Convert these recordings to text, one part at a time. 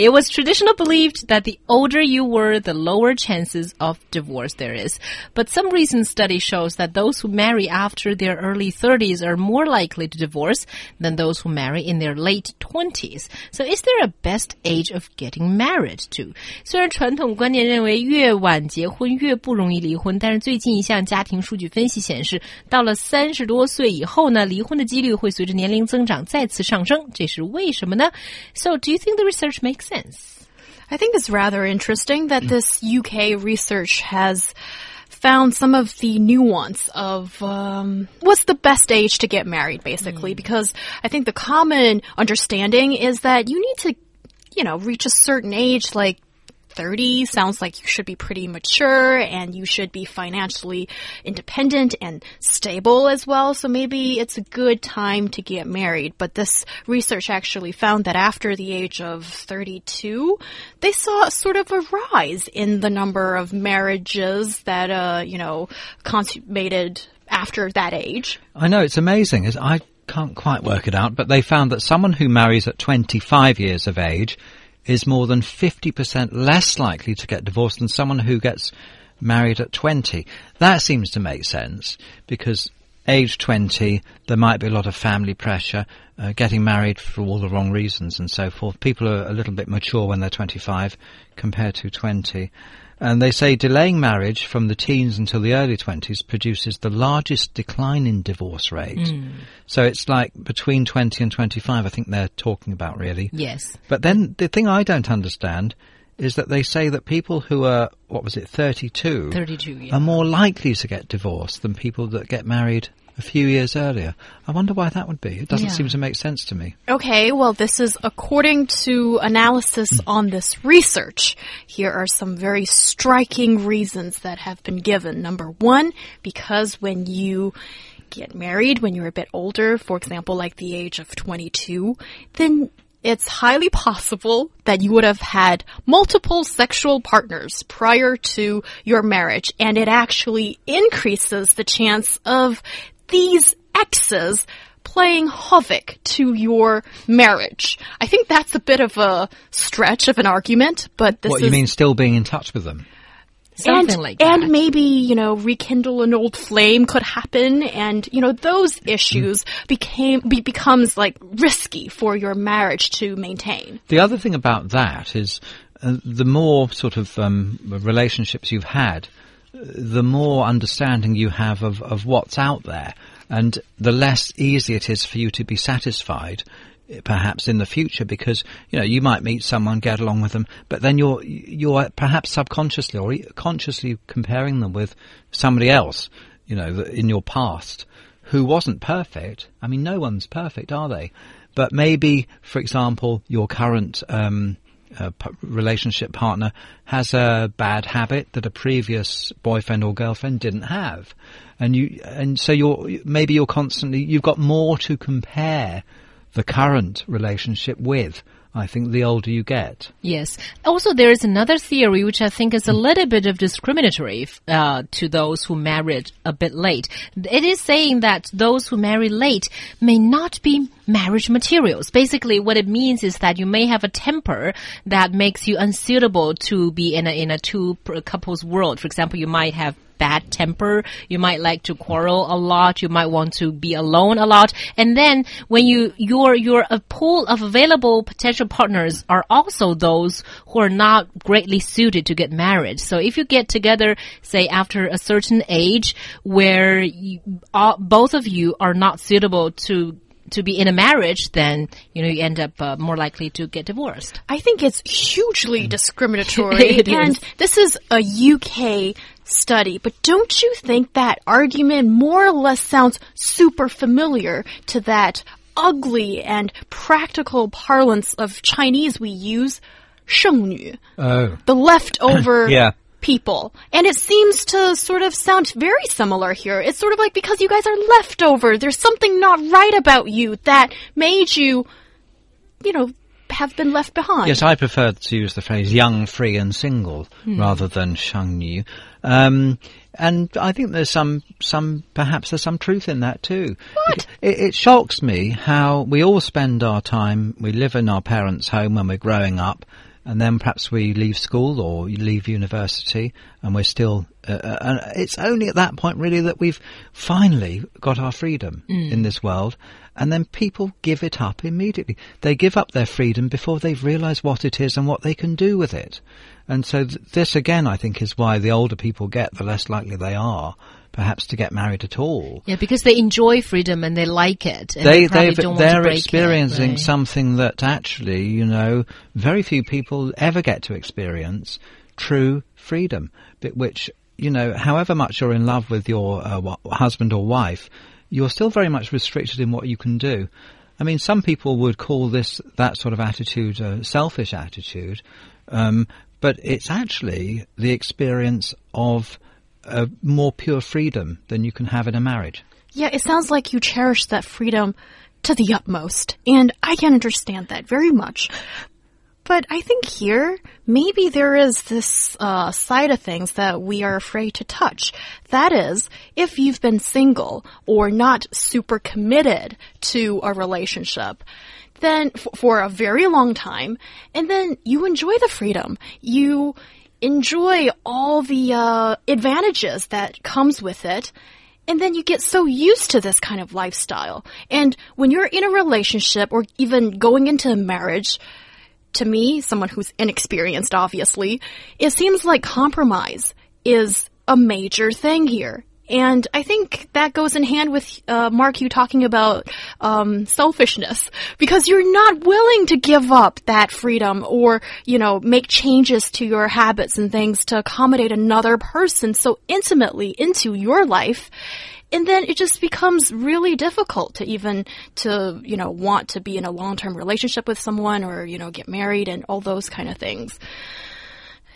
It was traditionally believed that the older you were, the lower chances of divorce there is. But some recent study shows that those who marry after their early 30s are more likely to divorce than those who marry in their late 20s. So is there a best age of getting married to? 虽然传统观念认为越晚结婚越不容易离婚，但是最近一项家庭数据分析显示，到了三十多岁以后呢，离婚的几率会随着年龄增长再次上升。这是为什么呢？So do you think the research makes sense. I think it's rather interesting that this UK research has found some of the nuance of um, what's the best age to get married, basically, mm. because I think the common understanding is that you need to, you know, reach a certain age, like 30 sounds like you should be pretty mature and you should be financially independent and stable as well. So maybe it's a good time to get married. But this research actually found that after the age of 32, they saw sort of a rise in the number of marriages that, uh, you know, consummated after that age. I know, it's amazing. I can't quite work it out, but they found that someone who marries at 25 years of age is more than 50% less likely to get divorced than someone who gets married at 20. That seems to make sense because age 20, there might be a lot of family pressure, uh, getting married for all the wrong reasons and so forth. People are a little bit mature when they're 25 compared to 20. And they say delaying marriage from the teens until the early 20s produces the largest decline in divorce rate. Mm. So it's like between 20 and 25, I think they're talking about really. Yes. But then the thing I don't understand is that they say that people who are, what was it, 32, 32 yeah. are more likely to get divorced than people that get married a few years earlier. I wonder why that would be. It doesn't yeah. seem to make sense to me. Okay, well, this is according to analysis mm. on this research. Here are some very striking reasons that have been given. Number one, because when you get married when you're a bit older, for example, like the age of 22, then it's highly possible that you would have had multiple sexual partners prior to your marriage, and it actually increases the chance of these exes playing havoc to your marriage. I think that's a bit of a stretch of an argument, but this What, is, you mean still being in touch with them? Something and, like that. And maybe, you know, rekindle an old flame could happen and, you know, those issues mm. became, be, becomes like risky for your marriage to maintain. The other thing about that is uh, the more sort of um, relationships you've had, the more understanding you have of, of what's out there and the less easy it is for you to be satisfied perhaps in the future because you know you might meet someone get along with them but then you're you're perhaps subconsciously or consciously comparing them with somebody else you know in your past who wasn't perfect. I mean no one's perfect are they? But maybe for example your current um, uh, relationship partner has a bad habit that a previous boyfriend or girlfriend didn't have, and you and so you're maybe you're constantly you've got more to compare the current relationship with I think the older you get. Yes. Also, there is another theory which I think is a little bit of discriminatory uh, to those who married a bit late. It is saying that those who marry late may not be marriage materials. Basically, what it means is that you may have a temper that makes you unsuitable to be in a in a two couples world. For example, you might have bad temper. You might like to quarrel a lot. You might want to be alone a lot. And then when you, your, your a pool of available potential partners are also those who are not greatly suited to get married. So if you get together, say after a certain age where you, all, both of you are not suitable to to be in a marriage, then you know you end up uh, more likely to get divorced. I think it's hugely discriminatory, and is. this is a UK study. But don't you think that argument more or less sounds super familiar to that ugly and practical parlance of Chinese we use? 剩女. Oh. The leftover yeah people. And it seems to sort of sound very similar here. It's sort of like because you guys are leftover, there's something not right about you that made you you know, have been left behind. Yes, I prefer to use the phrase young, free and single rather than shang yu. Um, and I think there's some, some, perhaps there's some truth in that too. What? It, it shocks me how we all spend our time, we live in our parents' home when we're growing up, and then perhaps we leave school or leave university and we're still, uh, uh, and it's only at that point really that we've finally got our freedom in this world. And then people give it up immediately. They give up their freedom before they've realised what it is and what they can do with it. And so th- this again, I think, is why the older people get, the less likely they are, perhaps, to get married at all. Yeah, because they enjoy freedom and they like it. They they they're break it, experiencing right? something that actually, you know, very few people ever get to experience true freedom, which, you know, however much you're in love with your uh, husband or wife, you're still very much restricted in what you can do. I mean, some people would call this, that sort of attitude, a selfish attitude, um, but it's actually the experience of uh, more pure freedom than you can have in a marriage. Yeah, it sounds like you cherish that freedom to the utmost, and I can understand that very much. But I think here, maybe there is this uh, side of things that we are afraid to touch. That is, if you've been single or not super committed to a relationship, then for a very long time, and then you enjoy the freedom. You enjoy all the uh, advantages that comes with it. And then you get so used to this kind of lifestyle. And when you're in a relationship or even going into a marriage, to me, someone who's inexperienced, obviously, it seems like compromise is a major thing here. And I think that goes in hand with uh, Mark, you talking about um, selfishness. Because you're not willing to give up that freedom or you know make changes to your habits and things to accommodate another person so intimately into your life. And then it just becomes really difficult to even to you know want to be in a long-term relationship with someone or you know get married and all those kind of things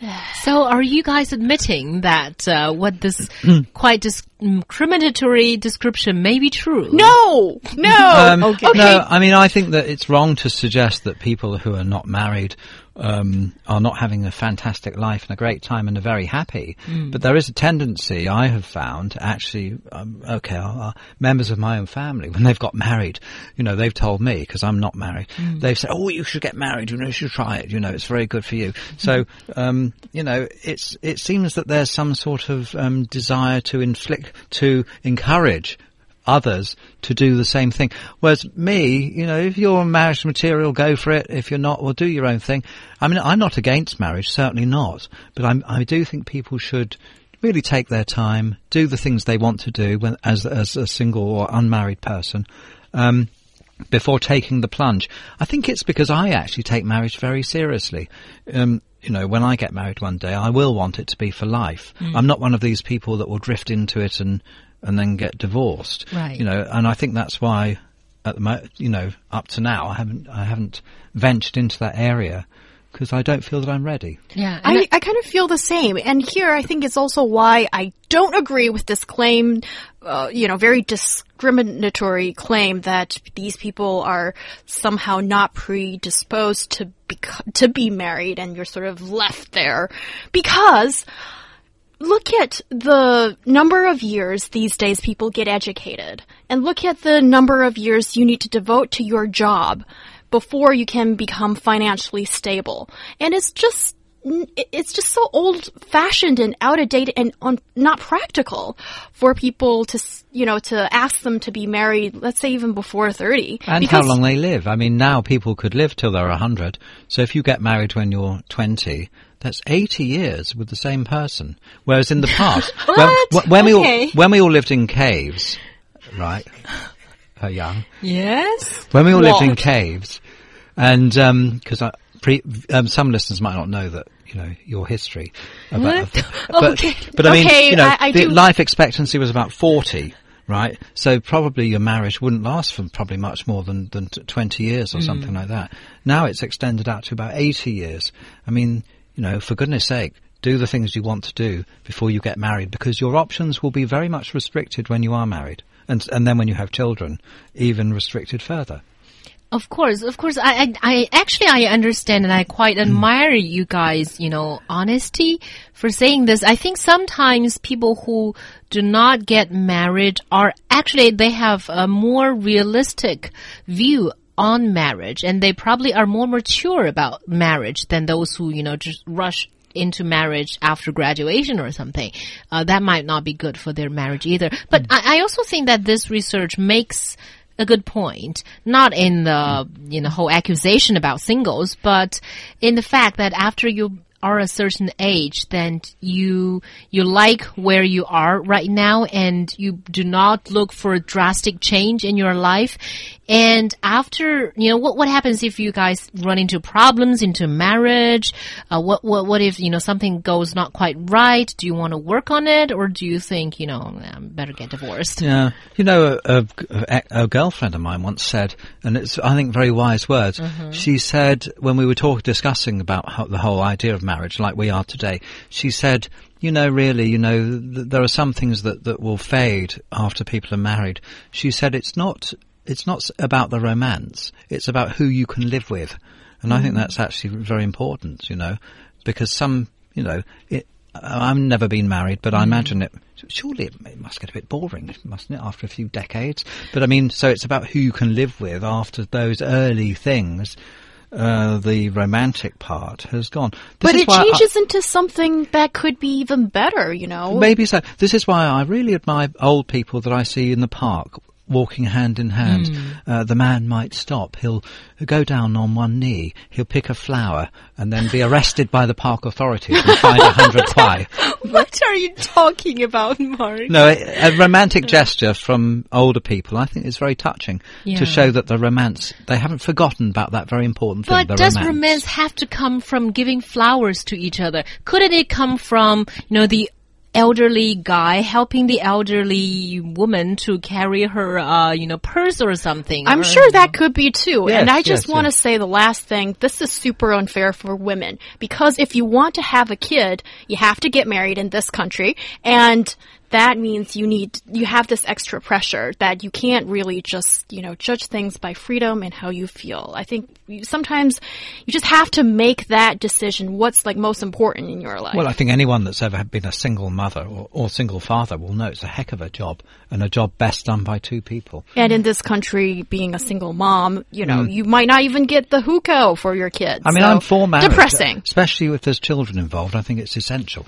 So, are you guys admitting that uh, what this quite discriminatory description may be true? no! No! Um, okay. No, I mean, I think that it's wrong to suggest that people who are not married um, are not having a fantastic life and a great time and are very happy. But there is a tendency I have found, actually, um, okay, uh, uh, members of my own family, when they've got married, you know, they've told me, because I'm not married, they've said, oh, you should get married, you know, you should try it, you know, it's very good for you. So, um, you know, it's, it seems that there's some sort of um, desire to inflict, to encourage others to do the same thing. Whereas me, you know, if you're marriage material, go for it. If you're not, well, do your own thing. I mean, I'm not against marriage, certainly not. But I'm, I do think people should really take their time, do the things they want to do when, as, as a single or unmarried person. Um, before taking the plunge. I think it's because I actually take marriage very seriously. Um, you know, when I get married one day, I will want it to be for life. I'm not one of these people that will drift into it and and then get divorced. Right. You know, and I think that's why, at the mo- you know, up to now, I haven't I haven't ventured into that area because I don't feel that I'm ready. Yeah. I, I kind of feel the same. And here I think it's also why I don't agree with this claim, uh, you know, very discriminatory claim that these people are somehow not predisposed to be, to be married and you're sort of left there. Because look at the number of years these days people get educated and look at the number of years you need to devote to your job before you can become financially stable. And it's just it's just so old fashioned and out of date and un, not practical for people to you know to ask them to be married let's say even before 30 And how long they live. I mean, now people could live till they're 100. So if you get married when you're 20, that's 80 years with the same person. Whereas in the past, What? when, when we all, when we all lived in caves, right? Uh, young. yes. When we all lived in caves, and because I pre, um, some listeners might not know that you know your history about, but, Okay. but I mean, Okay, you know, I- I the do- life expectancy was about forty. Right, so probably your marriage wouldn't last for probably much more than, than t- 20 years or hmm. something like that. Now it's extended out to about 80 years. I mean, you know, for goodness sake, do the things you want to do before you get married because your options will be very much restricted when you are married. And, and then when you have children, even restricted further. Of course, of course. I, I, I actually I understand and I quite admire you guys. You know, honesty for saying this. I think sometimes people who do not get married are actually they have a more realistic view on marriage and they probably are more mature about marriage than those who you know just rush into marriage after graduation or something. Uh, that might not be good for their marriage either. But I, I also think that this research makes a good point, not in the you know whole accusation about singles, but in the fact that after you are a certain age, then you you like where you are right now, and you do not look for a drastic change in your life. And after you know what what happens if you guys run into problems into marriage? Uh, what what what if you know something goes not quite right? Do you want to work on it, or do you think you know I better get divorced? Yeah, you know, a, a, a girlfriend of mine once said, and it's I think very wise words. She said when we were talking discussing about how, the whole idea of marriage, like we are today, she said, you know, really, you know, th- there are some things that that will fade after people are married. She said it's not it's not about the romance; it's about who you can live with, and I think that's actually very important. You know, because some, you know, it, I've never been married, but I imagine it. Surely it, it must get a bit boring, mustn't it, after a few decades? But I mean, so it's about who you can live with after those early things. Uh, the romantic part has gone. This But it why I- changes into something that could be even better, you know? Maybe so. This is why I really admire old people that I see in the park walking hand in hand. Hmm. Uh, the man might stop. He'll go down on one knee. He'll pick a flower and then be arrested by the park authorities and fined a hundred kuai. What are you talking about, Mark? No, a, a romantic gesture from older people, I think, is very touching Yeah. to show that the romance they haven't forgotten about that very important thing. But the does romance. romance have to come from giving flowers to each other? Couldn't it come from, you know, the elderly guy helping the elderly woman to carry her, uh, you know, purse or something? I'm or- sure that could be too. Yes, and I just yes, want to yes. say the last thing. This is super unfair for women because if you want to have a kid, you have to get married in this country and that means you need, you have this extra pressure that you can't really just, you know, judge things by freedom and how you feel. I think you, sometimes you just have to make that decision what's like most important in your life. Well, I think anyone that's ever been a single mother or, or single father will know it's a heck of a job and a job best done by two people. and in this country, being a single mom, you know, you might not even get the hukou for your kids. Mm. I mean, So, I'm for marriage. Depressing. Especially if there's children involved, I think it's essential.